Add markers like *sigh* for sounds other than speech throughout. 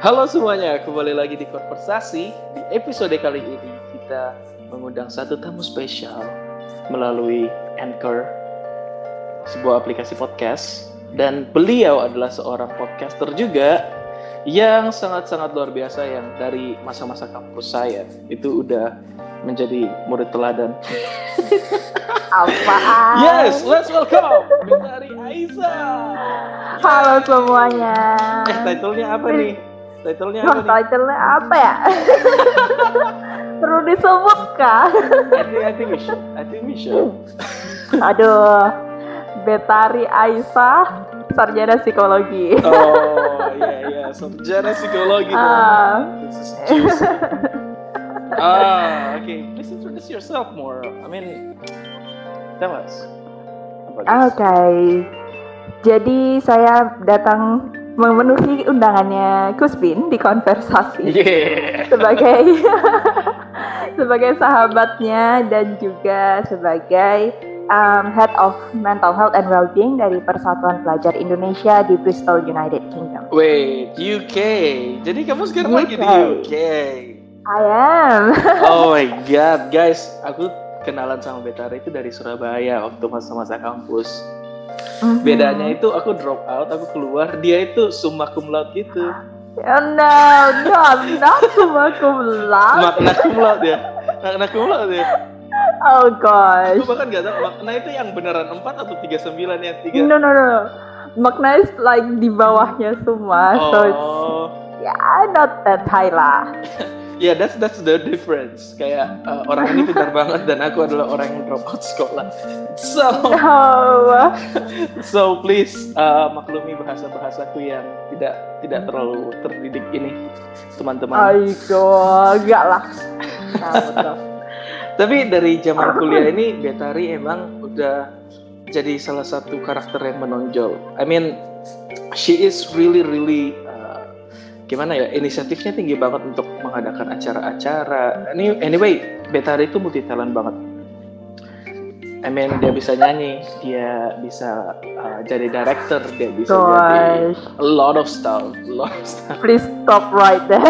Halo semuanya, kembali lagi di Konversasi. Di episode kali ini kita mengundang satu tamu spesial melalui Anchor, sebuah aplikasi podcast. Dan beliau adalah seorang podcaster juga yang sangat-sangat luar biasa yang dari masa-masa kampus saya itu udah menjadi murid teladan. *laughs* Apaan? Yes, let's welcome Betari Aiza. Halo semuanya. Eh, title-nya apa nih? Title-nya apa nih? title-nya apa ya? *laughs* Perlu disebutkan. I think, I think we should. I think we should. Aduh, Betari Aisyah, sarjana psikologi. Oh, iya iya, sarjana psikologi. Ah. This is juicy. ah, okay. Please introduce yourself more. I mean, tell us. Oke. this. Jadi saya datang memenuhi undangannya Kusbin di konversasi Yeah. sebagai *laughs* sebagai sahabatnya dan juga sebagai um, Head of Mental Health and Wellbeing dari Persatuan Pelajar Indonesia di Bristol United Kingdom. Wait, UK. Jadi kamu sekarang lagi di UK. UK. I am. *laughs* Oh my god, guys, aku kenalan sama Betara itu dari Surabaya waktu masa-masa kampus. Mhm. Bedanya itu aku drop out, aku keluar, dia itu summa cum laude gitu. Oh no, no, I'm not summa cum laude. *laughs* Makna cum laude ya. Makna cum laude ya. Oh gosh. Aku bahkan gak tahu makna itu yang beneran 4 atau 39 yang 3. No, no, no. Makna is like di bawahnya semua, so it's Oh. yeah, not that high lah. *laughs* Ya, that's that's the difference. Kayak uh, orang ini pintar *laughs* banget dan aku adalah orang yang drop out sekolah. So, Oh, *laughs* so please uh, maklumi bahasa-bahasaku yang tidak tidak terlalu terdidik ini, teman-teman. ayo, enggak lah. Nah. Tapi dari zaman kuliah ini Betari emang udah jadi salah satu karakter yang menonjol. I mean, she is really really gimana ya inisiatifnya tinggi banget untuk mengadakan acara-acara. Ini anyway, Betari itu multi talent banget. I mean, dia bisa nyanyi, dia bisa uh, jadi director, dia bisa jadi Gosh, a lot of stuff, a lot of stuff. please stop right there. *laughs*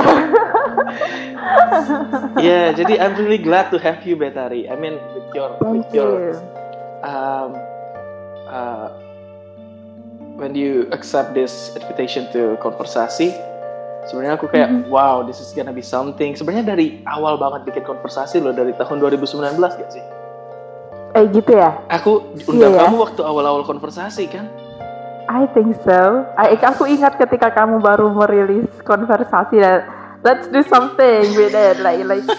yeah, jadi I'm really glad to have you, Betari. I mean, with your Thank with your you. um, uh, when you accept this invitation to konversasi, sebenarnya aku kayak Mhm. wow, this is gonna be something. Sebenarnya dari awal banget bikin konversasi loh dari tahun 2019 gak sih? Eh gitu ya? Aku undang Iya ya? kamu waktu awal-awal konversasi kan? I think so. I, aku ingat ketika kamu baru merilis konversasi dan let's do something with it, like like *laughs*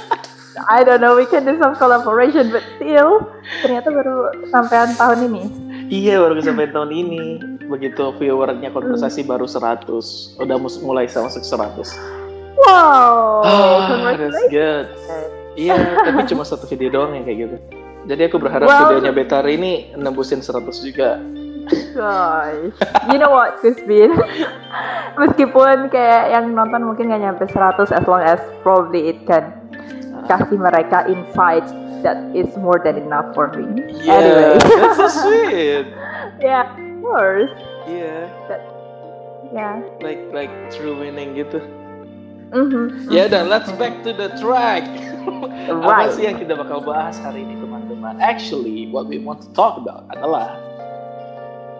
I don't know, we can do some collaboration, but still ternyata baru sampean tahun ini. Iya baru sampai tahun ini. Begitu viewernya konversasi baru 100, udah mulai sama masuk 100. Wow, Ah, that's good. Iya, tapi cuma satu video doang yang kayak gitu. Jadi aku berharap Well- videonya Betari ini nembusin 100 juga. Gosh, you know what, Kusbin? *laughs* Meskipun kayak yang nonton mungkin gak nyampe 100 as long as probably it can kasih mereka insights that is more than enough for me. Yeah, Anyway. that's so sweet. *laughs* yeah, of course. Iya, Yeah. like like true winning gitu. Mhm. Ya dan let's back to the track. *laughs* Apa Right. sih yang kita bakal bahas hari ini teman-teman? Actually, what we want to talk about adalah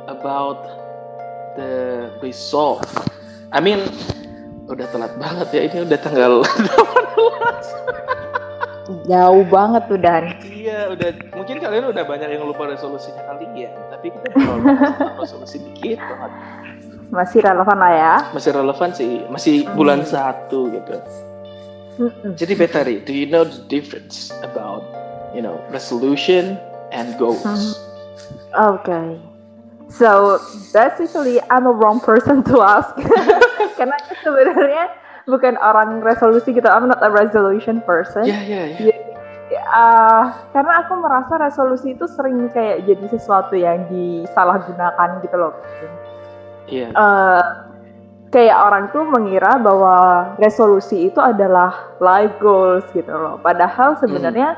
about the result. I mean, udah telat banget ya ini udah tanggal *laughs* 18. Jauh banget tuh Dan. Iya, udah mungkin kalian udah banyak yang lupa resolusinya kalian, tapi kita *laughs* resolusi dikit banget. Masih relevan lah ya. Masih relevan sih, masih bulan satu gitu. Mm-mm. Jadi Betari, do you know the difference about you know resolution and goals? Mhm. Okay. So basically I'm a wrong person to ask. *laughs* Karena sebenarnya bukan orang resolusi gitu. I'm not a resolution person. Ya ya ya. Ah, karena aku merasa resolusi itu sering kayak jadi sesuatu yang disalahgunakan gitu loh. Iya. Eh, kayak orang tuh mengira bahwa resolusi itu adalah life goals gitu loh. Padahal sebenarnya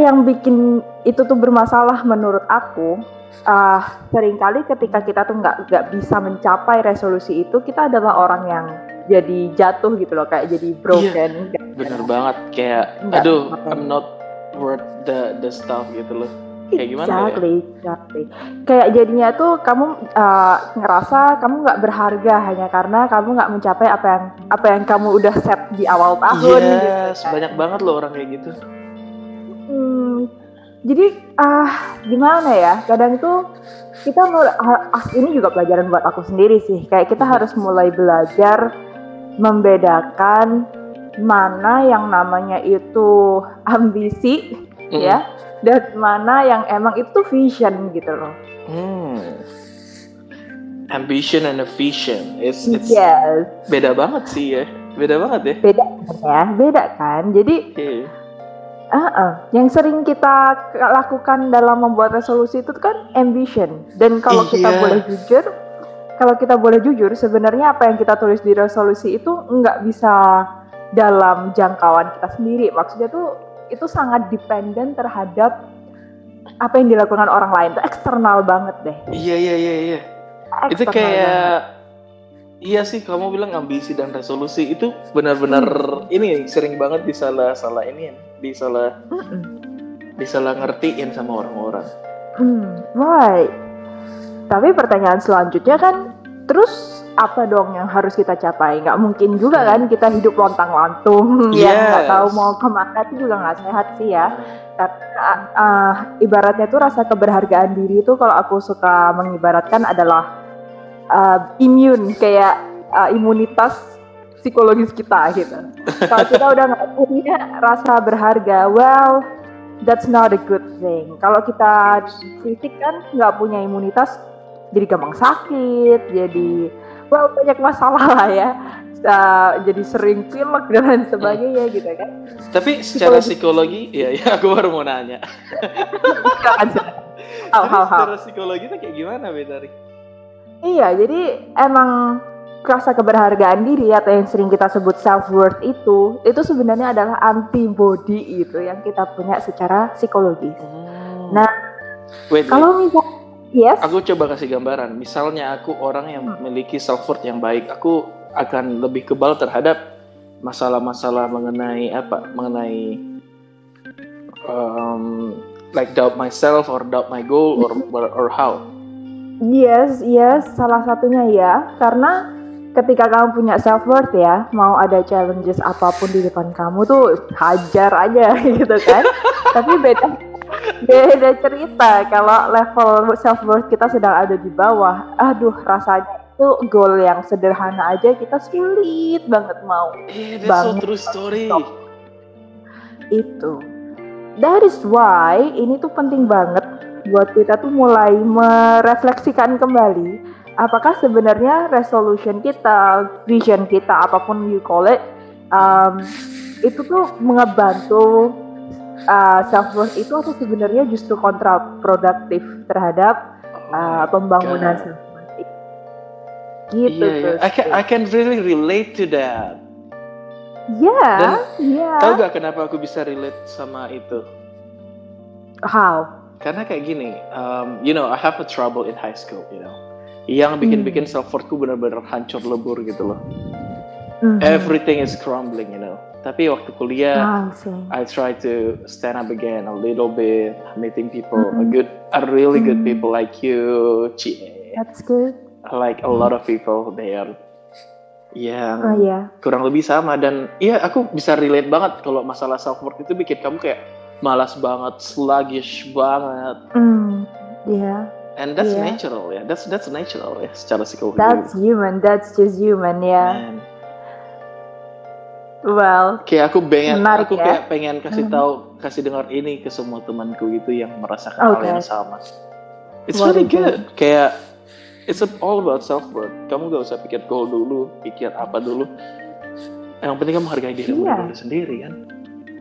yang bikin itu tuh bermasalah menurut aku ah sering kali ketika kita tuh nggak nggak bisa mencapai resolusi itu kita adalah orang yang jadi jatuh gitu loh kayak jadi broken Bener banget kayak Nggak, aduh apa-apa. I'm not worth the the stuff gitu loh. Kayak gimana ya? exactly, exactly. Kayak jadinya tuh kamu uh, ngerasa kamu nggak berharga hanya karena kamu nggak mencapai apa yang apa yang kamu udah set di awal tahun. gitu Yes, kan. banyak banget loh orang kayak gitu. Hmm, jadi ah gimana ya? Kadang tuh kita mau ah, ini juga pelajaran buat aku sendiri sih. Kayak kita Mhm. harus mulai belajar membedakan mana yang namanya itu ambisi Mm. ya dan mana yang emang itu vision gitu loh. Hmm. Ambition and a vision. It's, it's Yes, beda banget sih ya. Beda banget ya. beda kan ya, beda kan. Jadi Iya. ah, ah, yang sering kita lakukan dalam membuat resolusi itu kan ambition. Dan kalau kita Iya. boleh jujur, kalau kita boleh jujur, sebenarnya apa yang kita tulis di resolusi itu nggak bisa dalam jangkauan kita sendiri. Maksudnya tuh itu sangat dependen terhadap apa yang dilakukan orang lain. Itu eksternal banget deh. Iya iya iya iya. Itu kayak Iya sih kamu bilang ambisi dan resolusi itu benar-benar Hmm. ini sering banget disalah salah ini disalah banget. Mm-mm. disalah ngertiin sama orang-orang. Hmm, right. Tapi pertanyaan selanjutnya kan, terus apa dong yang harus kita capai? Nggak mungkin juga kan kita hidup lontang-lantung, *laughs* yang nggak Yes. tahu mau ke mana itu juga nggak sehat sih ya. Karena ah, ibaratnya tuh rasa keberhargaan diri itu kalau aku suka mengibaratkan adalah ah, imun kayak ah, imunitas psikologis kita gitu. Kalau kita udah nggak punya rasa berharga, well that's not a good thing. Kalau kita fisik kan nggak punya imunitas, jadi gampang sakit, jadi well banyak masalah lah ya. Uh, jadi sering pilek dan lain sebagainya gitu kan. Tapi secara psikologi, ya ya aku baru mau nanya. How, *laughs* Tapi how, how. secara psikologi itu kayak gimana Betari? Iya, jadi emang rasa keberhargaan diri atau yang sering kita sebut self worth itu, itu sebenarnya adalah antibody itu yang kita punya secara psikologis. Nah, wait. Kalau misal, yes, aku coba kasih gambaran. Misalnya aku orang yang Hmm. memiliki self worth yang baik, aku akan lebih kebal terhadap masalah-masalah mengenai apa? Mengenai um, like doubt myself or doubt my goal or or, or how? Yes, yes, salah satunya ya. Karena ketika kamu punya self worth ya, mau ada challenges apa pun di depan kamu tuh hajar aja *laughs* gitu kan. Tapi beda beda cerita kalau level self worth kita sedang ada di bawah. Aduh, rasanya itu goal yang sederhana aja kita sulit banget mau Eh, that's so Banget. true story. itu. That is why ini tuh penting banget buat kita tuh mulai merefleksikan kembali apakah sebenarnya resolution kita, vision kita, apa pun you call it, um, itu tuh mengebantu self worth itu atau sebenarnya justru kontraproduktif terhadap uh, pembangunan God. self worth itu. Gitu Iya, iya. tuh. I can I can really relate to that. Ya, Dan ya. Tahu gak kenapa aku bisa relate sama itu? How? Karena kayak gini, um, you know, I have a trouble in high school, you know. Yang bikin-bikin self worthku benar-benar hancur lebur gitu loh. Mhm. Everything is crumbling, you know. Tapi waktu kuliah, I see. I try to stand up again a little bit, meeting people, a Mhm. good, a really good Mhm. people like you, Cie, That's good. like a lot of people there. Yang Oh ya. kurang lebih sama dan iya aku bisa relate banget kalau masalah self worth itu bikin kamu kayak malas banget, sluggish banget. Hmm. Ya. And that's Iya. natural ya. That's that's natural ya secara psikologi. That's human. That's just human ya. Man. Well, Kayak aku pengen Menarik aku ya. kayak pengen kasih Mhm. tahu kasih dengar ini ke semua temanku itu yang merasakan hal Okay. yang sama. It's What really it? good. Kayak it's all about self worth. Kamu gak usah pikir goal dulu, pikir apa dulu. Yang penting kamu hargai dirimu Iya. dulu sendiri kan.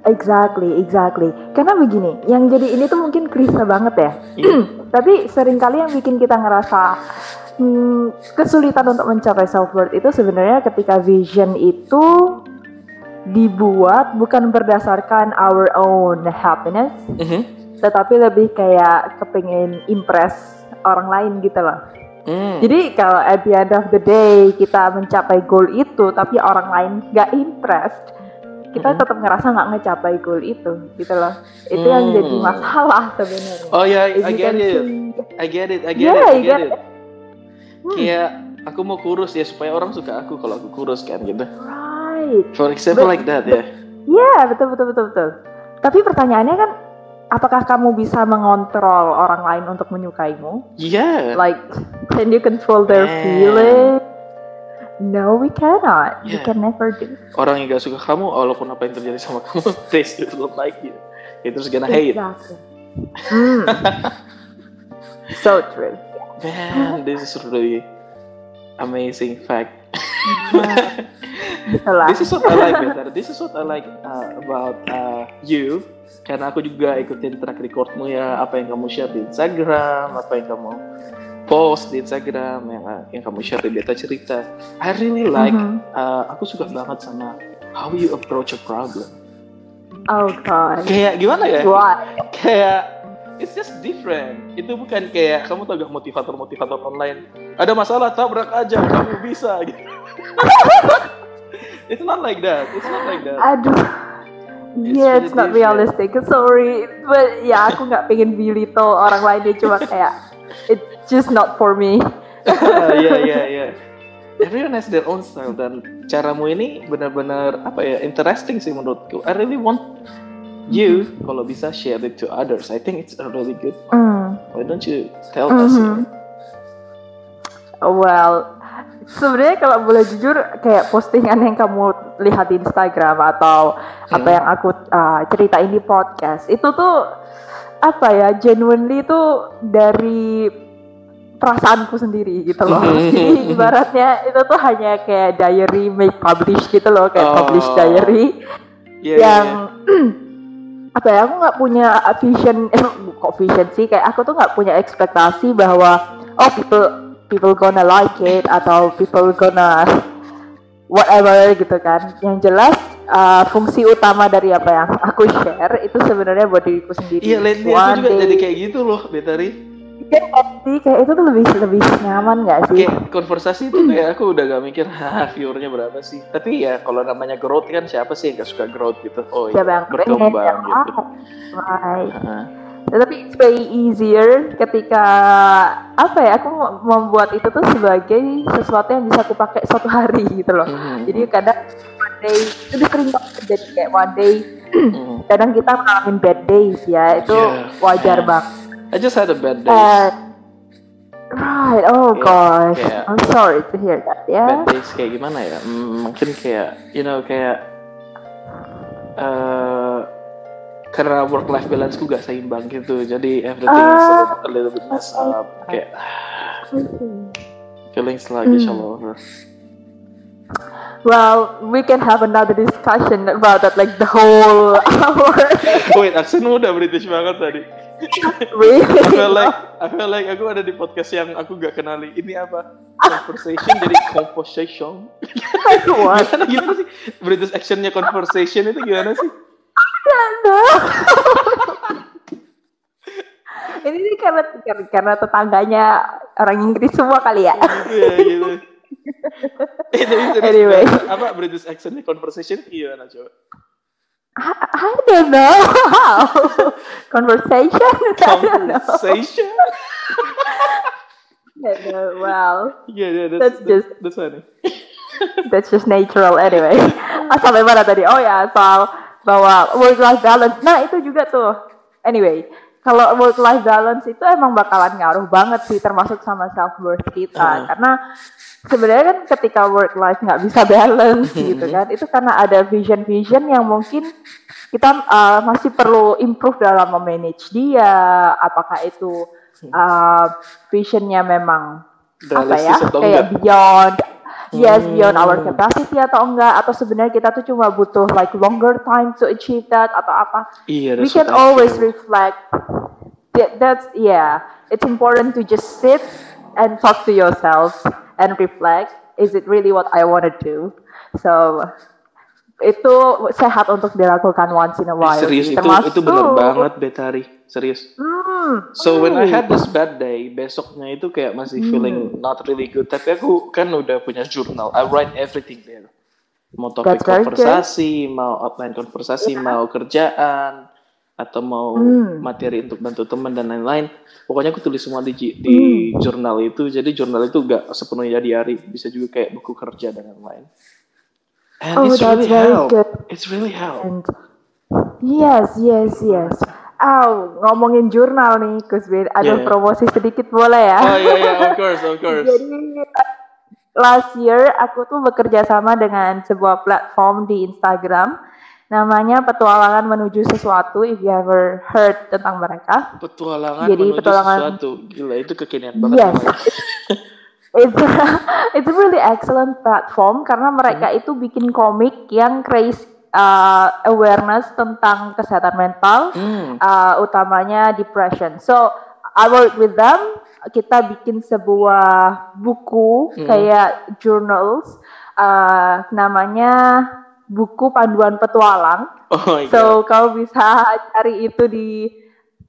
exactly, exactly. Karena begini, yang jadi ini tuh mungkin klise banget ya. Iya. *clears throat* Tapi sering kali yang bikin kita ngerasa hmm, kesulitan untuk mencapai self worth itu sebenarnya ketika vision itu dibuat bukan berdasarkan our own happiness, Mhm. tetapi lebih kayak kepengen impress orang lain gitu loh. Hmm. Jadi kalau at the end of the day kita mencapai goal itu tapi orang lain nggak impressed, kita Mhm. tetap ngerasa nggak ngecapai goal itu, gitu loh. Itu yang Hmm. jadi masalah sebenarnya. Oh ya, If I get it. I get it. I get Yeah, it. I get get it. Hmm, Kayak aku mau kurus ya supaya orang suka aku kalau aku kurus kan gitu. right. For example But- like that ya. Ya, betul betul betul betul. Tapi pertanyaannya kan apakah kamu bisa mengontrol orang lain untuk menyukaimu? Yeah. Like can you control their Man. feeling? No, we cannot. We Yeah. can never do. Orang yang gak suka kamu, walaupun apa yang terjadi sama kamu, *laughs* they still don't like you. It is gonna hate. Exactly. Hmm. *laughs* so true. Man, this is really amazing fact. *laughs* This is what I like better. This is what I like uh, about uh, you. Karena aku juga ikutin track recordmu ya, apa yang kamu share di Instagram, apa yang kamu post di Instagram, yang uh, yang kamu share di beta cerita. I really like. Mhm. uh, aku suka banget sama how you approach a problem. Oh god. Kayak gimana ya? What? Kayak it's just different. Itu bukan kayak kamu tau gak motivator-motivator online. Ada masalah tabrak aja, kamu bisa gitu. *laughs* It's not like that. It's not like that. Aduh. It's Yeah, it's not realistic. Sorry, but ya aku nggak pengen belittle orang lain dia cuma kayak it's just not for me. Iya iya iya. Everyone has their own style dan caramu ini benar-benar apa ya interesting sih menurutku. I really want you kalau bisa share it to others. I think it's a really good. Hmm. Why don't you tell us? Mhm. Well, sebenarnya kalau boleh jujur kayak postingan yang kamu lihat di Instagram atau apa Hmm. yang aku uh, ceritain di podcast itu tuh apa ya genuinely tuh dari perasaanku sendiri gitu loh. Hmm. Jadi ibaratnya itu tuh hanya kayak diary make publish gitu loh kayak Oh. publish diary Iya, iya, yang iya. *clears throat* apa ya aku nggak punya vision eh kok vision sih kayak aku tuh nggak punya ekspektasi bahwa oh people people gonna like it atau people gonna whatever gitu kan yang jelas uh, fungsi utama dari apa yang aku share itu sebenarnya buat diriku sendiri Iya, lately aku juga day- jadi kayak gitu loh, Betari. Iya kayak itu tuh lebih lebih nyaman nggak sih Kayak konversasi itu kayak aku udah gak mikir, *laughs* hah viewernya berapa sih. Tapi ya kalau namanya growth kan siapa sih yang gak suka growth gitu. Oh iya, yang berkembang gitu. right Heeh. Tetapi it's very easier ketika apa ya aku membuat itu tuh sebagai sesuatu yang bisa aku pakai suatu hari *laughs* gitu loh. Mhm. Jadi kadang one day itu sering banget terjadi kayak one day Mhm. kadang kita ngalamin bad days ya itu Yeah. wajar Yeah. banget. I just had a bad day. And, right, oh Yeah, gosh, yeah. I'm sorry to hear that ya. Bad days kayak gimana ya? Hmm, mungkin kayak, you know, kayak eh karena work life balance ku gak seimbang gitu. Jadi everything is a little, a little bit messed up. Kayak feeling sluggish Hmm. all over. Well, we can have another discussion about that like the whole hour. Wait, aksenmu udah British banget tadi. *laughs* really? I feel like I feel like aku ada di podcast yang aku gak kenali. Ini apa? Conversation jadi conversation. *laughs* Gimana, gimana sih? British actionnya conversation itu gimana sih? Ada. *laughs* Ini nih karena karena tetangganya orang Inggris semua kali ya. Iya gitu. *laughs* Eh, tapi Anyway. apa British accentnya conversation gimana coba? I, I don't know how. *laughs* Conversation. Conversation? Well, Iya, yeah, that's, That's just- that's funny. that's just natural anyway. Ah, sampai mana tadi? Oh ya, soal bahwa work life balance. Nah, itu juga tuh. Anyway, kalau work life balance itu emang bakalan ngaruh banget sih termasuk sama self worth kita Uh. karena sebenarnya kan ketika work life nggak bisa *laughs* balance gitu kan itu karena ada vision vision yang mungkin kita uh, masih perlu improve dalam memanage dia apakah itu uh, visionnya memang apa ya Realistis kayak enggak? beyond yes beyond our Hmm. capacity atau enggak atau sebenarnya kita tuh cuma butuh like longer time to achieve that atau apa Iya, we can always feel. reflect That- that's yeah it's important to just sit and talk to yourself and reflect is it really what I want to do so itu sehat untuk dilakukan once in a while serius itu itu benar banget Betari. Serius. Hmm. So when I oh. had this bad day, besoknya itu kayak masih feeling Hmm. not really good. Tapi aku kan udah punya jurnal. I write everything there. Mau topik That's konversasi, mau outline konversasi, mau kerjaan, atau mau Hmm. materi untuk bantu teman dan lain-lain. Pokoknya aku tulis semua di, di Hmm. jurnal itu. Jadi jurnal itu gak sepenuhnya diary. Bisa juga kayak buku kerja dan lain-lain. And Oh, it's really help. good. It's really help. And yes, yes, yes. Oh, ngomongin jurnal nih, Kusbin. Aduh, Yeah. promosi sedikit boleh ya? Oh iya iya, of course, of course. Jadi last year aku tuh bekerja sama dengan sebuah platform di Instagram namanya Petualangan Menuju Sesuatu. If you ever heard tentang mereka, Petualangan Jadi menuju petualangan- sesuatu. Gila, itu kekinian banget. Yes. *laughs* it's *laughs* it's a really excellent platform karena mereka itu bikin komik yang raise uh, awareness tentang kesehatan mental, Hmm. uh, utamanya depression. So I work with them. Kita bikin sebuah buku Hmm. kayak journals, uh, namanya buku panduan petualang. Oh god. So kau bisa cari itu di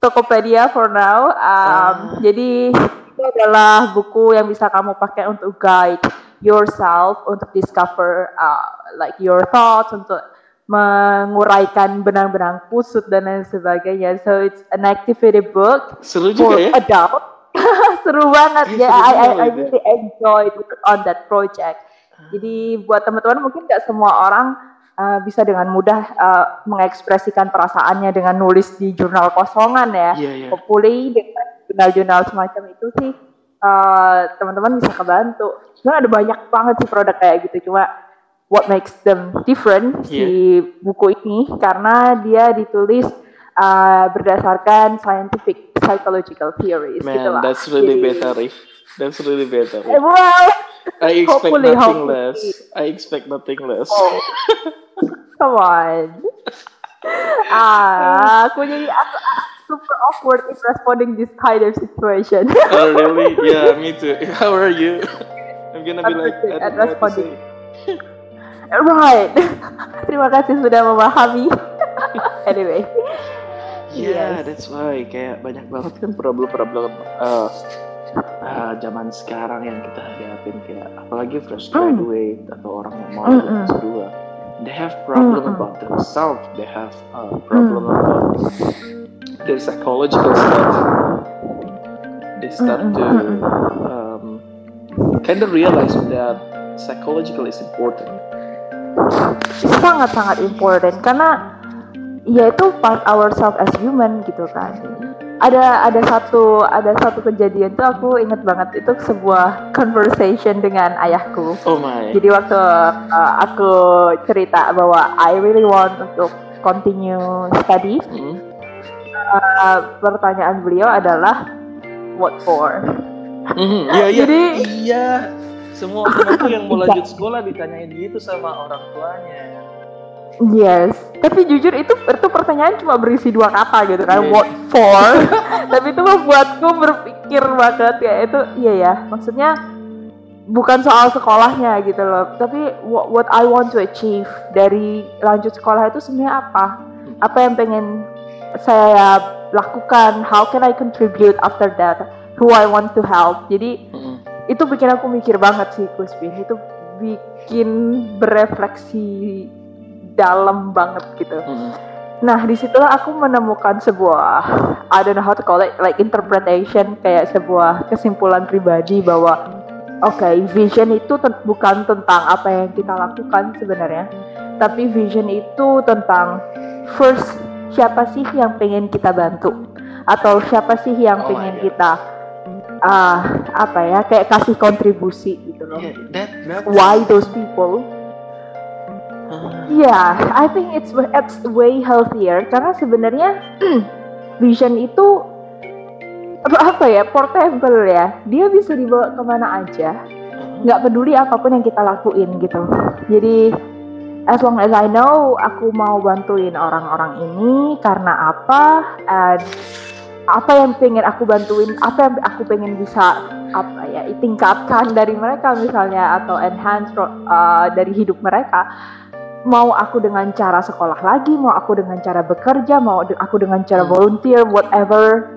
Tokopedia for now. Um, Ah. Jadi itu adalah buku yang bisa kamu pakai untuk guide yourself untuk discover uh, like your thoughts untuk menguraikan benang-benang kusut dan lain sebagainya. So it's an activity book Seru for juga ya. adult. *laughs* Seru banget ya. seru I, I, I really enjoyed on that project. Jadi buat teman-teman mungkin nggak semua orang uh, bisa dengan mudah uh, mengekspresikan perasaannya dengan nulis di jurnal kosongan ya. Iya, iya. Hopefully dengan jurnal-jurnal semacam itu sih uh, teman-teman bisa kebantu. Sebenarnya ada banyak banget sih produk kayak gitu. Cuma what makes them different si Iya. buku ini karena dia ditulis uh, berdasarkan scientific psychological theories gitu Man, lah. that's really Jadi- better. If that's really better. Eh, Well, I expect hopefully, nothing hopefully. less. I expect nothing less. Oh. *laughs* Come on. *laughs* ah, aku jadi aku super awkward in responding this kind of situation. oh really? *laughs* Yeah, me too. How are you? I'm gonna be like, I don't know what to say. Right. *laughs* Terima kasih sudah memahami. *laughs* anyway. Yeah, Yes. that's why kayak banyak banget kan problem-problem uh, uh, zaman sekarang yang kita hadapin kayak apalagi fresh Mm. graduate atau orang yang mau Mm, lulus S2 they have problem Mm, mm. about themselves they have uh, problem about their psychological stuff they start Mm, mm, to mm, mm. um, kind of realize that psychological is important Sangat-sangat important karena ya itu part ourselves as human gitu kan. Ada ada satu ada satu kejadian tuh aku inget banget itu sebuah conversation dengan ayahku. oh my Jadi waktu uh, aku cerita bahwa I really want untuk continue study, Mm. uh, pertanyaan beliau adalah what for? Mhm, Iya iya Jadi- iya. Semua temanku yang mau *laughs* lanjut sekolah ditanyain gitu sama orang tuanya. Yes, tapi jujur itu itu pertanyaan cuma berisi dua kata gitu kan, Iya. what for? *laughs* tapi itu membuatku berpikir banget ya itu iya ya, maksudnya bukan soal sekolahnya gitu loh, tapi what, what I want to achieve dari lanjut sekolah itu sebenarnya apa? Apa yang pengen saya lakukan? How can I contribute after that? Who I want to help? Jadi. Itu bikin aku mikir banget sih Kuspin. Itu bikin berefleksi dalam banget gitu. Mhm. nah di situlah aku menemukan sebuah I don't know how to call it like interpretation kayak sebuah kesimpulan pribadi bahwa oke vision itu ten- bukan tentang apa yang kita lakukan sebenarnya tapi vision itu tentang first siapa sih yang pengen kita bantu? Atau siapa sih yang Oh pengen kita ah apa ya kayak kasih kontribusi gitu loh Yeah, that why those people Ah, Yeah, I think it's it's way healthier karena sebenarnya *clears throat* vision itu apa apa ya portable ya. Dia bisa dibawa ke mana aja. Nggak peduli apa pun yang kita lakuin gitu. Jadi as long as I know aku mau bantuin orang-orang ini karena apa and apa yang pengen aku bantuin, apa yang aku pengen bisa apa ya tingkatkan dari mereka misalnya atau enhance uh, dari hidup mereka mau aku dengan cara sekolah lagi, mau aku dengan cara bekerja, mau aku dengan cara Hmm. volunteer, whatever,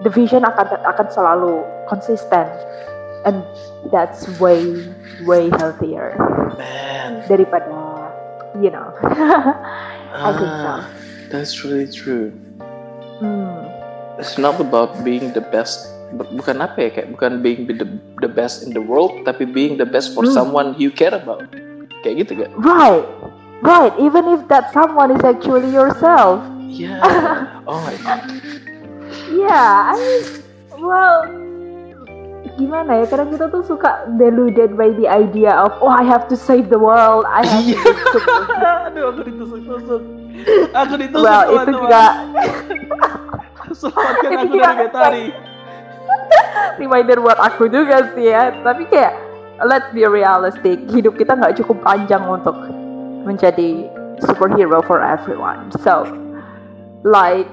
the vision akan akan selalu konsisten, and that's way way healthier Man, daripada you know. *laughs* I think so. ah, that's really true. Hmm. It's not about being the best. bu- Bukan apa ya kayak bukan being the the best in the world, tapi being the best for Hmm. someone you care about. Kayak gitu gak? Right, right. Even if that someone is actually yourself. Yeah. *laughs* oh my god. Yeah, I mean, well, gimana ya? Kadang kita tuh suka deluded by the idea of, oh, I have to save the world, I have to. *laughs* *laughs* Aduh, aku ditusuk-tusuk. Aku ditusuk. well, itu teman-teman. juga Selamatkan *laughs* aku juga dari Betari. *laughs* reminder buat aku juga sih ya. Tapi kayak, let's be realistic, hidup kita nggak cukup panjang untuk menjadi superhero for everyone. So, like,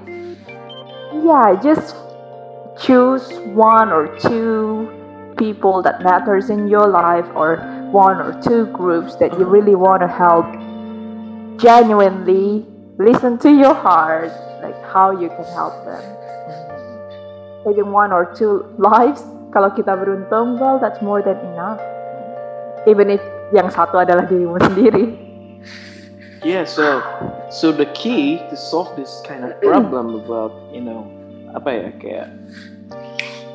yeah, just choose one or two people that matters in your life or one or two groups that you really want to help genuinely listen to your heart like how you can help them. Saving one or two lives kalau kita beruntung well that's more than enough. Even if yang satu adalah dirimu sendiri. Yeah, so so the key to solve this kind of problem about you know apa ya kayak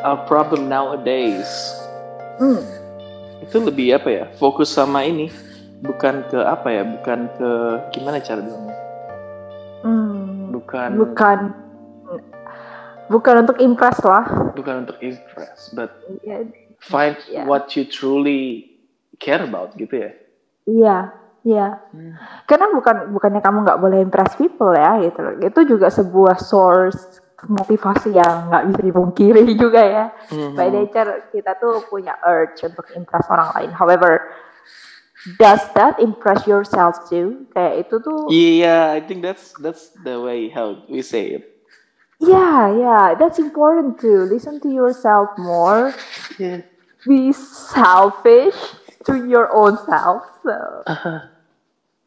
our problem nowadays Hmm. itu lebih apa ya fokus sama ini bukan ke apa ya bukan ke gimana cara bilangnya Hmm. bukan. Bukan. Bukan untuk impress lah. Bukan untuk impress but Iya, find Yeah. what you truly care about gitu ya? Iya iya. Karena bukan bukannya kamu nggak boleh impress people ya gitu loh. Itu juga sebuah source motivasi yang nggak bisa dipungkiri *laughs* juga ya. Mhm. by nature kita tuh punya urge untuk impress orang lain. However does that impress yourself too kayak itu tuh Yeah, I think that's that's the way how we say it. yeah yeah that's important too listen to yourself more Yeah. be selfish to your own self so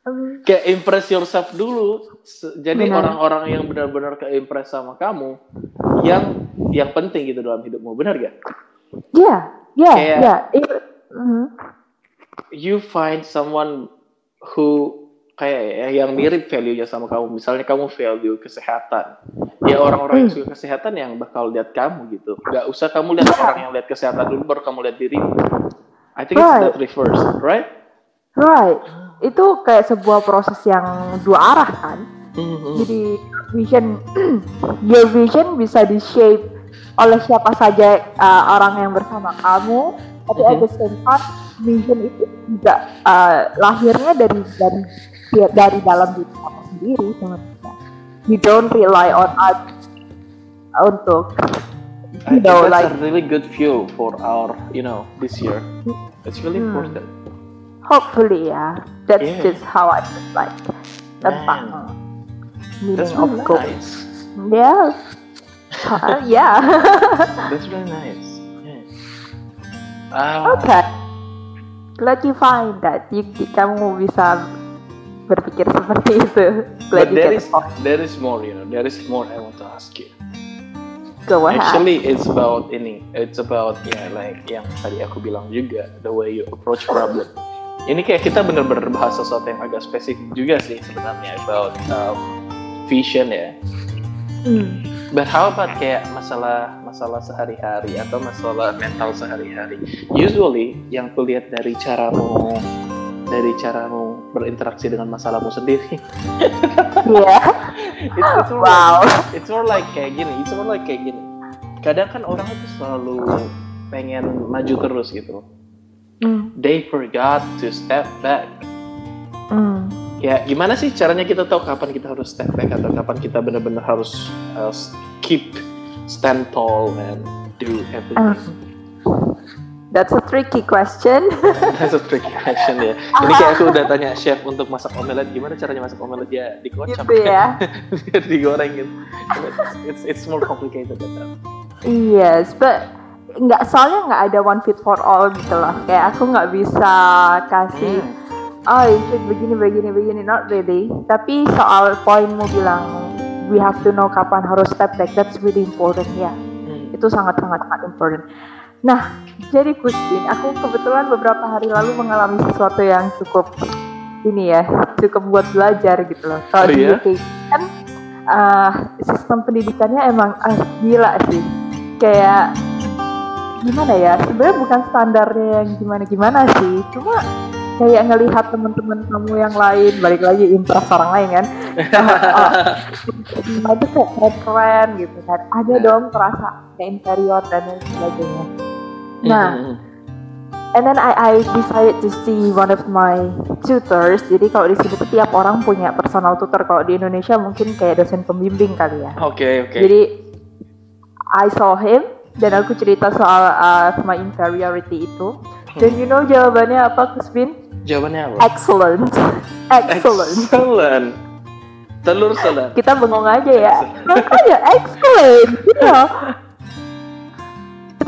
um, Kayak impress yourself dulu. Jadi orang-orang yang benar-benar ke impress sama kamu, yang yang penting gitu dalam hidupmu, benar gak? yeah yeah Kayak- yeah It- mhm. You find someone who kayak ya, yang mirip value-nya sama kamu. Misalnya kamu value kesehatan, ya orang-orang yang suka kesehatan yang bakal lihat kamu gitu. Gak usah kamu lihat orang yang lihat kesehatan dulu, baru kamu lihat dirimu. I think it's Right. that reverse, right? right itu kayak sebuah proses yang dua arah kan Mhm. jadi vision *clears throat* your vision bisa di shape oleh siapa saja uh, orang yang bersama kamu tapi the same time vision itu juga uh, lahirnya dari dari dari dalam diri kamu sendiri sebenarnya you don't rely on others untuk I you think know that's like a really good fuel for our, you know, this year. It's really Hmm. important. hopefully ya that's Yeah. just how I feel like tentang Man, meaning That's of goals nice. yeah Uh, *laughs* yeah That's really nice. Yeah. Ah, Okay. Glad you find that. You, kamu bisa berpikir seperti itu. but Glad you there is there is more, you know, there is more I want to ask you. Go ahead. Actually, it's about ini. It's about ya like yang tadi aku bilang juga the way you approach problem. Ini kayak kita bener-bener bahas sesuatu yang agak spesifik juga sih sebenarnya about um, vision ya. Hmm. But how about kayak masalah masalah sehari-hari atau masalah mental sehari-hari? Usually yang kulihat dari caramu dari caramu berinteraksi dengan masalahmu sendiri. *laughs* Yeah. it's, it's more Wow. like, it's more like kayak gini. It's more like kayak gini. Kadang kan orang itu selalu pengen maju terus gitu. Hmm. They forgot to step back. Hmm. Ya gimana sih caranya kita tahu kapan kita harus step back atau kapan kita benar-benar harus uh, keep stand tall and do everything. That's a tricky question. *laughs* That's a tricky question ya. Ini kayak aku udah tanya chef untuk masak omelet, gimana caranya masak omelet ya dikocok, gitu ya. *laughs* biar digoreng gitu. It's it's more complicated than that. Yes, but nggak soalnya nggak ada one fit for all gitu loh. Kayak aku nggak bisa kasih Hmm. Oh you should begini begini begini. Not really. Tapi soal poinmu bilang we have to know kapan harus step back. That's really important ya. Hmm. itu sangat sangat sangat important. Nah jadi Kustin aku kebetulan beberapa hari lalu mengalami sesuatu yang cukup ini ya cukup buat belajar gitu loh. Kalau Oh, di? UK kan uh, sistem pendidikannya emang ah, gila sih. Kayak gimana ya? Sebenarnya bukan standarnya yang gimana gimana sih. Cuma kayak ngelihat teman-teman kamu yang lain balik lagi impress orang lain kan? *laughs* Oh, itu kayak keren-keren gitu kan. Ada Ya. dong terasa kayak inferior dan lain sebagainya. Nah and then I, I decided to see one of my tutors. Jadi kalau di sini tuh tiap orang punya personal tutor. Kalau di Indonesia mungkin kayak dosen pembimbing kali ya. Oke oke. jadi I saw him dan aku cerita soal uh, my inferiority itu. Dan you know jawabannya apa, Kusbin? Jawabannya apa? Excellent, excellent. Excellent. Telur salad. Kita bengong aja ya. Makanya excellent, you know.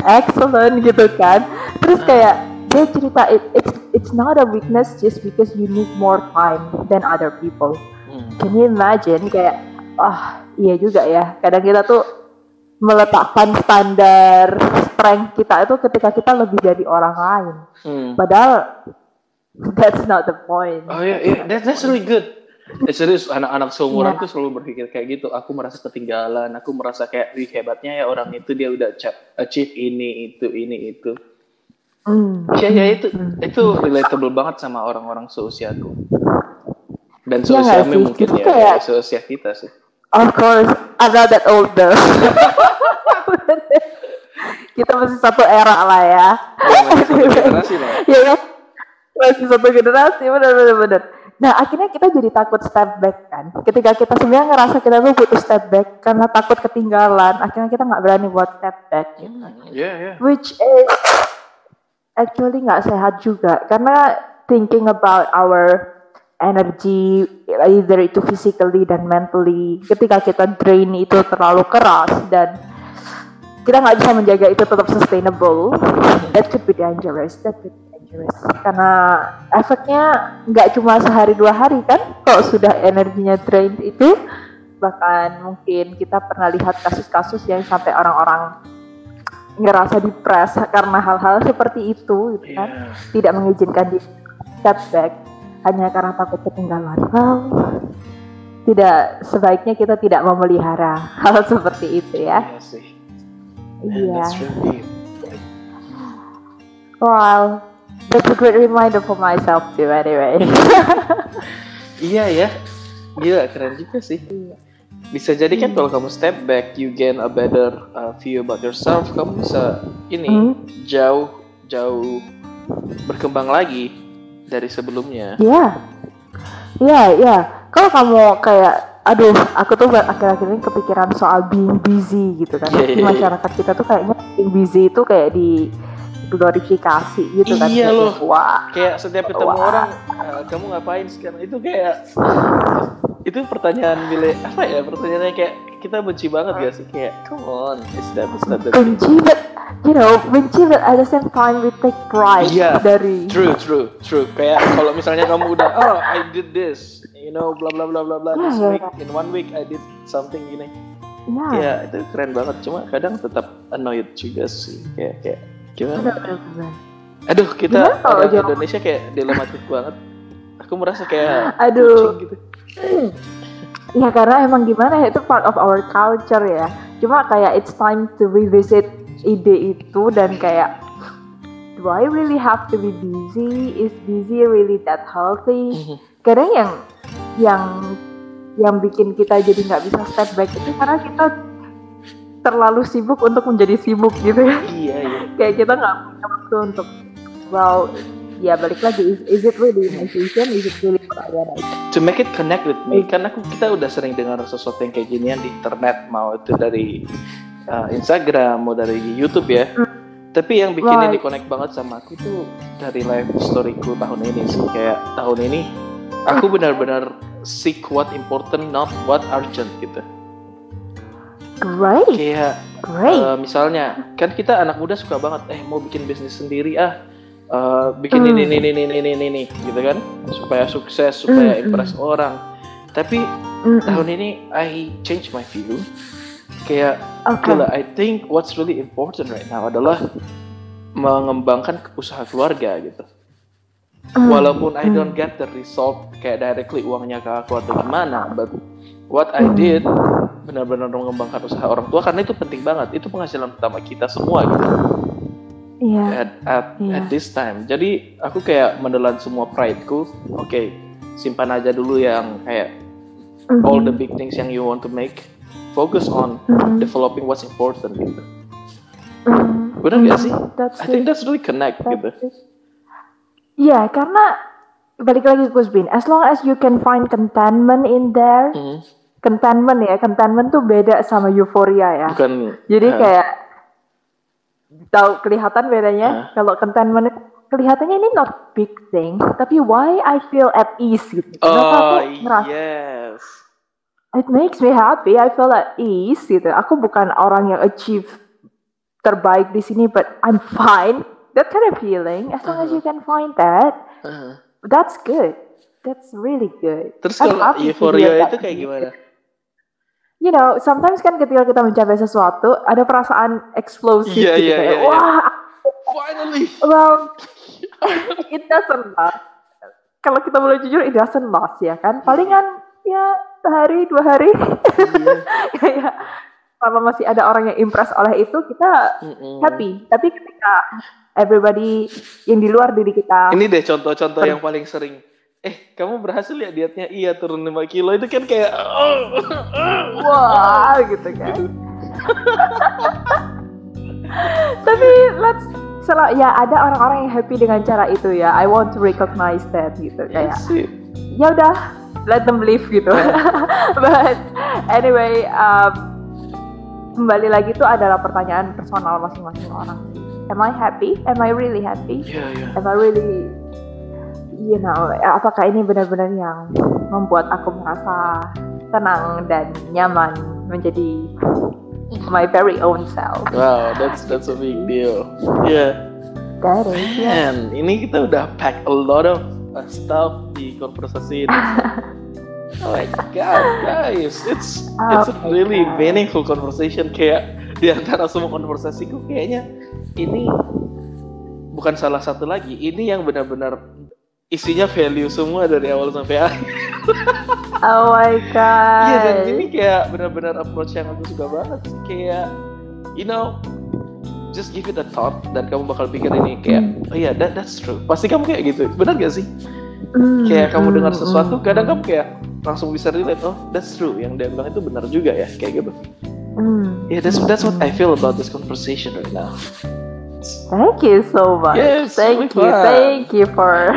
Excellent gitu kan. Terus kayak dia cerita it, it's it's not a weakness just because you need more time than other people. Hmm. Can you imagine kayak ah iya juga ya. Kadang kita tuh meletakkan standar strength kita itu ketika kita lebih dari orang lain. Hmm. Padahal that's not the point. Oh iya, iya. That, that's really good. Eh, serius, anak-anak seumuran tuh selalu berpikir kayak gitu. Aku merasa ketinggalan, aku merasa kayak, wih hebatnya ya orang itu dia udah achieve ini, itu, ini, itu. Hmm. Ya, ya itu, Hmm. itu relatable banget sama orang-orang seusiaku. Dan Iya seusiamu sih? mungkin Jadi ya, kayak- ya, seusia kita sih. Of course, I'm not that old though. *laughs* kita masih satu era lah ya. Ya, masih satu generasi lah. ya? Masih satu generasi, benar benar benar. Nah, akhirnya kita jadi takut step back kan. Ketika kita sebenarnya ngerasa kita tuh butuh step back karena takut ketinggalan, akhirnya kita nggak berani buat step back gitu. Iya, iya. Which is actually nggak sehat juga karena thinking about our energy either itu physically dan mentally ketika kita drain itu terlalu keras dan kita nggak bisa menjaga itu tetap sustainable. That could be dangerous that could be dangerous. Karena efeknya nggak cuma sehari dua hari kan kalau sudah energinya drain itu bahkan mungkin kita pernah lihat kasus-kasus yang sampai orang-orang ngerasa depres karena hal-hal seperti itu gitu kan. Iya. tidak mengizinkan di step back hanya karena takut ketinggalan. Well tidak sebaiknya kita tidak memelihara *laughs* hal seperti itu ya. Iya sih. Iya that's really wow that's a great reminder for myself too anyway *laughs* Iya ya. Gila, keren juga sih. Bisa jadi kan Hmm. kalau kamu step back, you gain a better uh, view about yourself. Kamu bisa ini Hmm. jauh jauh berkembang lagi dari sebelumnya. Iya, iya, iya. Kalau kamu kayak, aduh, aku tuh akhir-akhir ini kepikiran soal being busy gitu kan. Iya, Di iya, iya. masyarakat kita tuh kayaknya being busy itu kayak di glorifikasi gitu kan. Iya Kayak, loh. Wah, Kayak setiap ketemu Wah. orang, "Ah, kamu ngapain sekarang? Itu kayak itu pertanyaan bile apa ya? Pertanyaannya kayak kita benci banget gak sih? Kayak come on, is that is that benci but you know, benci but at the same time we take pride Iya. dari. True, true, true. Kayak kalau misalnya kamu udah, oh, I did this, you know, bla bla bla bla bla. This week, in one week I did something gini. Ya, itu keren banget. Cuma kadang tetap annoyed juga sih. Kayak, kayak gimana? Aduh, kita Gimana orang jawab- Indonesia kayak dilematis banget. Aku merasa kayak *laughs* Aduh. gitu. *clears throat* Ya karena emang gimana ya itu part of our culture ya. Cuma kayak it's time to revisit ide itu dan kayak do I really have to be busy? Is busy really that healthy? Mhm. Kadang yang yang yang bikin kita jadi nggak bisa step back itu karena kita terlalu sibuk untuk menjadi sibuk gitu ya. Iya, iya. *laughs* kayak kita nggak punya waktu untuk well ya balik lagi is, is it really vision? Is it really wanna To make it connect with me, kan aku kita udah sering dengar sesuatu yang kayak ginian di internet, mau itu dari uh, Instagram, mau dari YouTube ya. Tapi yang bikin Right. ini connect banget sama aku tuh dari life storyku tahun ini sih. Kayak tahun ini aku benar-benar seek what important, not what urgent gitu. Great, Kayak great. Eh, misalnya kan kita anak muda suka banget eh mau bikin bisnis sendiri ah uh, bikin Hmm. ini ini ini ini ini ini gitu kan supaya sukses supaya Hmm, impress orang tapi Mm-mm. tahun ini I change my view kayak Oke. gila I think what's really important right now adalah mengembangkan usaha keluarga gitu Mm, walaupun I mm, don't get the result kayak directly uangnya ke aku atau gimana but what I did benar-benar mengembangkan usaha orang tua karena itu penting banget itu penghasilan utama kita semua gitu Iya. at, at, Iya. at this time jadi aku kayak menelan semua prideku oke simpan aja dulu yang kayak Mhm. all the big things yang you want to make focus on Mhm. developing what's important gitu Mhm. Bener gak sih? That's I think that's really connect That's gitu it. Iya, karena balik lagi ke Bin, as long as you can find contentment in there, Hmm, contentment ya, contentment tuh beda sama euforia ya. bukan Jadi uh, kayak tahu kelihatan bedanya Hah? kalau contentment kelihatannya ini not big thing, tapi why I feel at ease gitu. Kenapa oh aku ngerasa yes it makes me happy, I feel at ease gitu. Aku bukan orang yang achieve terbaik di sini, but I'm fine. That kind of feeling, as long as Uh-huh. you can find that, Uh, That's good. That's really good. terus I'm kalau euforia itu kayak gimana You know, sometimes kan ketika kita mencapai sesuatu, ada perasaan eksplosif Iya, gitu iya, kayak, iya, iya. wah, finally well, *laughs* it doesn't last. Kalau kita boleh jujur, it doesn't last ya kan. Palingan ya sehari dua hari. Iya. *laughs* Kayak selama masih ada orang yang impress oleh itu, kita Mm-mm. happy. Tapi ketika everybody yang di luar diri kita, ini deh contoh-contoh yang paling sering eh kamu berhasil ya dietnya iya turun 5 kilo itu kan kayak oh, *laughs* wah gitu kan. *laughs* Tapi let's sel- ya ada orang-orang yang happy dengan cara itu ya. I want to recognize that gitu kayak Yes, sih. ya udah let them live gitu. *laughs* But anyway, um, kembali lagi itu adalah pertanyaan personal masing-masing orang. Am I happy? Am I really happy? Iya, iya. Am I really you know, apakah ini benar-benar yang membuat aku merasa tenang dan nyaman menjadi my very own self. Wow, that's that's a big deal. Yeah. That is, yeah. Man, ini kita udah pack a lot of uh, stuff di konversasi ini. *laughs* oh my god, guys, it's it's a Oh my really God. meaningful conversation. Kayak di antara semua konversasiku kayaknya ini bukan salah satu lagi. Ini yang benar-benar isinya value semua dari awal sampai akhir. *laughs* Oh my god. Iya dan ini kayak benar-benar approach yang aku suka banget sih. kayak you know just give it a thought dan kamu bakal pikir ini kayak oh iya that, that's true pasti kamu kayak gitu benar gak sih Mm, kayak kamu dengar mm, sesuatu mm, kadang kamu kayak langsung bisa relate oh that's true yang dia bilang itu benar juga ya kayak gitu mm, yeah that's that's what I mm. feel about this conversation right now Thank you so much. Yes, thank you, fun. thank you for. *laughs*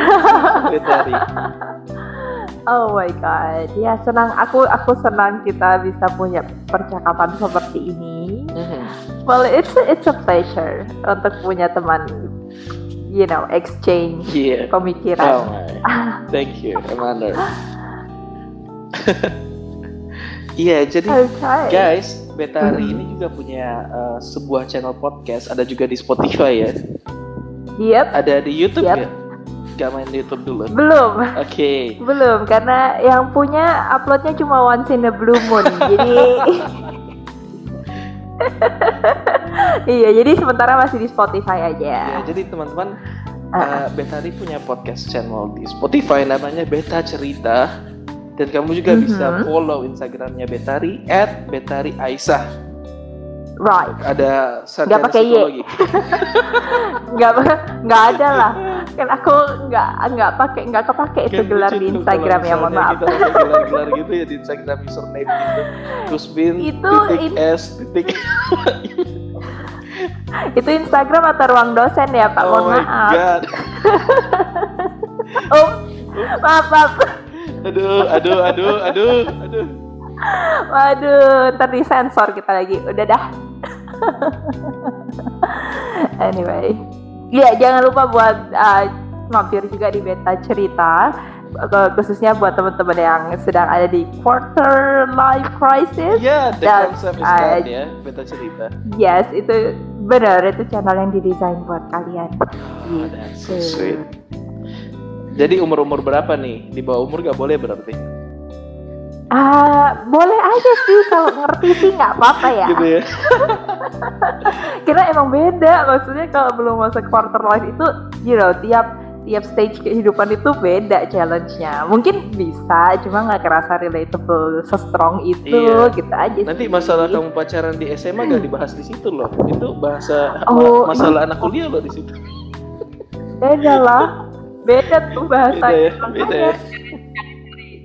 Oh my god, ya senang aku aku senang kita bisa punya percakapan seperti ini. Mhm. Well, it's a, it's a pleasure untuk punya teman, you know, exchange yeah pemikiran. oh my thank you I'm honored Iya, jadi Okay. guys, Betari ini juga punya uh, sebuah channel podcast, ada juga di Spotify ya, Yep, ada di YouTube Yep. ya. Gak main di YouTube dulu. Oke, belum. Belum, karena yang punya uploadnya cuma once in a blue moon. *laughs* jadi *laughs* Iya, jadi sementara masih di Spotify ya, aja. jadi teman-teman, Ah, uh, Betari punya podcast channel di Spotify namanya Beta Cerita. Dan kamu juga bisa Mhm. follow Instagramnya Betari at Betari Aisyah. Right. Ada sarjana pakai Y. psikologi. *laughs* Nggak nggak ada lah. Kan aku nggak nggak pakai nggak kepake itu Kan gelar di Instagram ya, mohon maaf. Gelar-gelar gitu ya di Instagram username gitu. Kusbin Itu- titik it- S titik *laughs* Itu Instagram atau ruang dosen ya, Pak? Oh Mohon maaf. god. *laughs* Oh, maaf, maaf. Aduh, aduh, aduh, aduh, aduh. Waduh, ntar disensor kita lagi. Udah dah. anyway. Ya, jangan lupa buat uh, mampir juga di beta cerita. Khususnya buat teman-teman yang sedang ada di quarter life crisis. Iya, the Dan, concept is uh, that ya, beta cerita. Yes, itu Bener, itu channel yang didesain buat kalian. Oh, that's so Gitu. sweet. Jadi umur-umur berapa nih? Di bawah umur gak boleh berarti? Ah, boleh aja sih kalau ngerti sih nggak apa-apa ya. Gitu ya? *laughs* Karena emang beda, maksudnya kalau belum masuk quarter life itu, you know, tiap tiap stage kehidupan itu beda challenge-nya. Mungkin bisa, cuma nggak kerasa relatable se-strong itu, Iya. gitu aja Nanti sih. masalah kamu pacaran di SMA gak dibahas di situ loh. Itu bahasa Oh, ma- masalah anak kuliah loh di situ. beda lah, beda tuh bahasa. Beda ya, beda ya.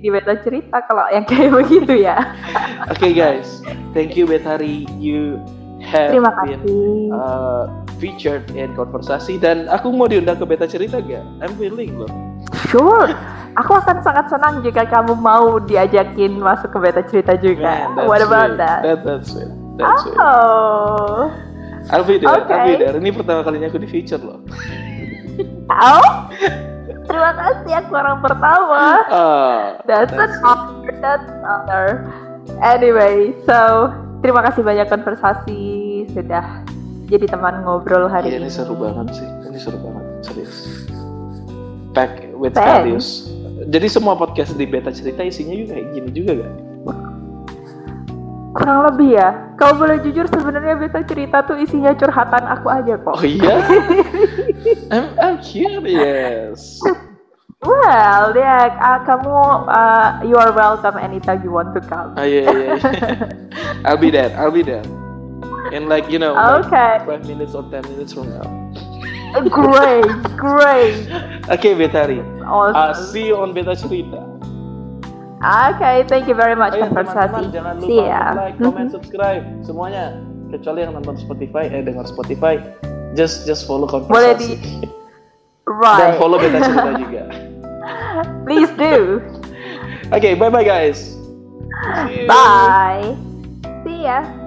Di beda cerita kalau yang kayak *laughs* begitu ya. Oke guys, thank you Betari. You have Terima been kasih. uh, featured in konversasi dan aku mau diundang ke beta cerita gak? I'm willing loh. Sure. Aku akan sangat senang jika kamu mau diajakin masuk ke beta cerita juga. Man, What about sweet. that? That, that's sweet. That's sweet. Oh. I'll be there. I'll be Okay. there. Ini pertama kalinya aku di feature loh. Oh. *laughs* Terima kasih aku orang pertama. Ah, That's an honor. That's an honor. Anyway, so terima kasih banyak konversasi sudah jadi teman ngobrol hari Iya, ini ini. seru banget sih. Ini seru banget, serius. Back with Thanks. values. Jadi semua podcast di beta cerita isinya juga kayak gini juga gak? Kurang lebih ya. Kalau boleh jujur sebenarnya beta cerita tuh isinya curhatan aku aja kok. Oh iya? *laughs* I'm, I'm curious. Well, ya ah, kamu ah, you are welcome anytime you want to come. Ah iya iya. iya. *laughs* I'll be there. I'll be there. In like you know, like Okay, five minutes or ten minutes from now. great, great, *laughs* Oke Betari. Uh, awesome. see you on beta cerita. Okay, thank you very much Ayo konversasi. teman-teman jangan lupa See ya. like, comment, subscribe semuanya. Kecuali yang nonton Spotify, eh dengar Spotify, just just follow Boleh konversasi. di- *laughs* Dan Right. follow beta cerita *laughs* juga. Please do. *laughs* Oke, bye bye guys. See you. Bye. See ya.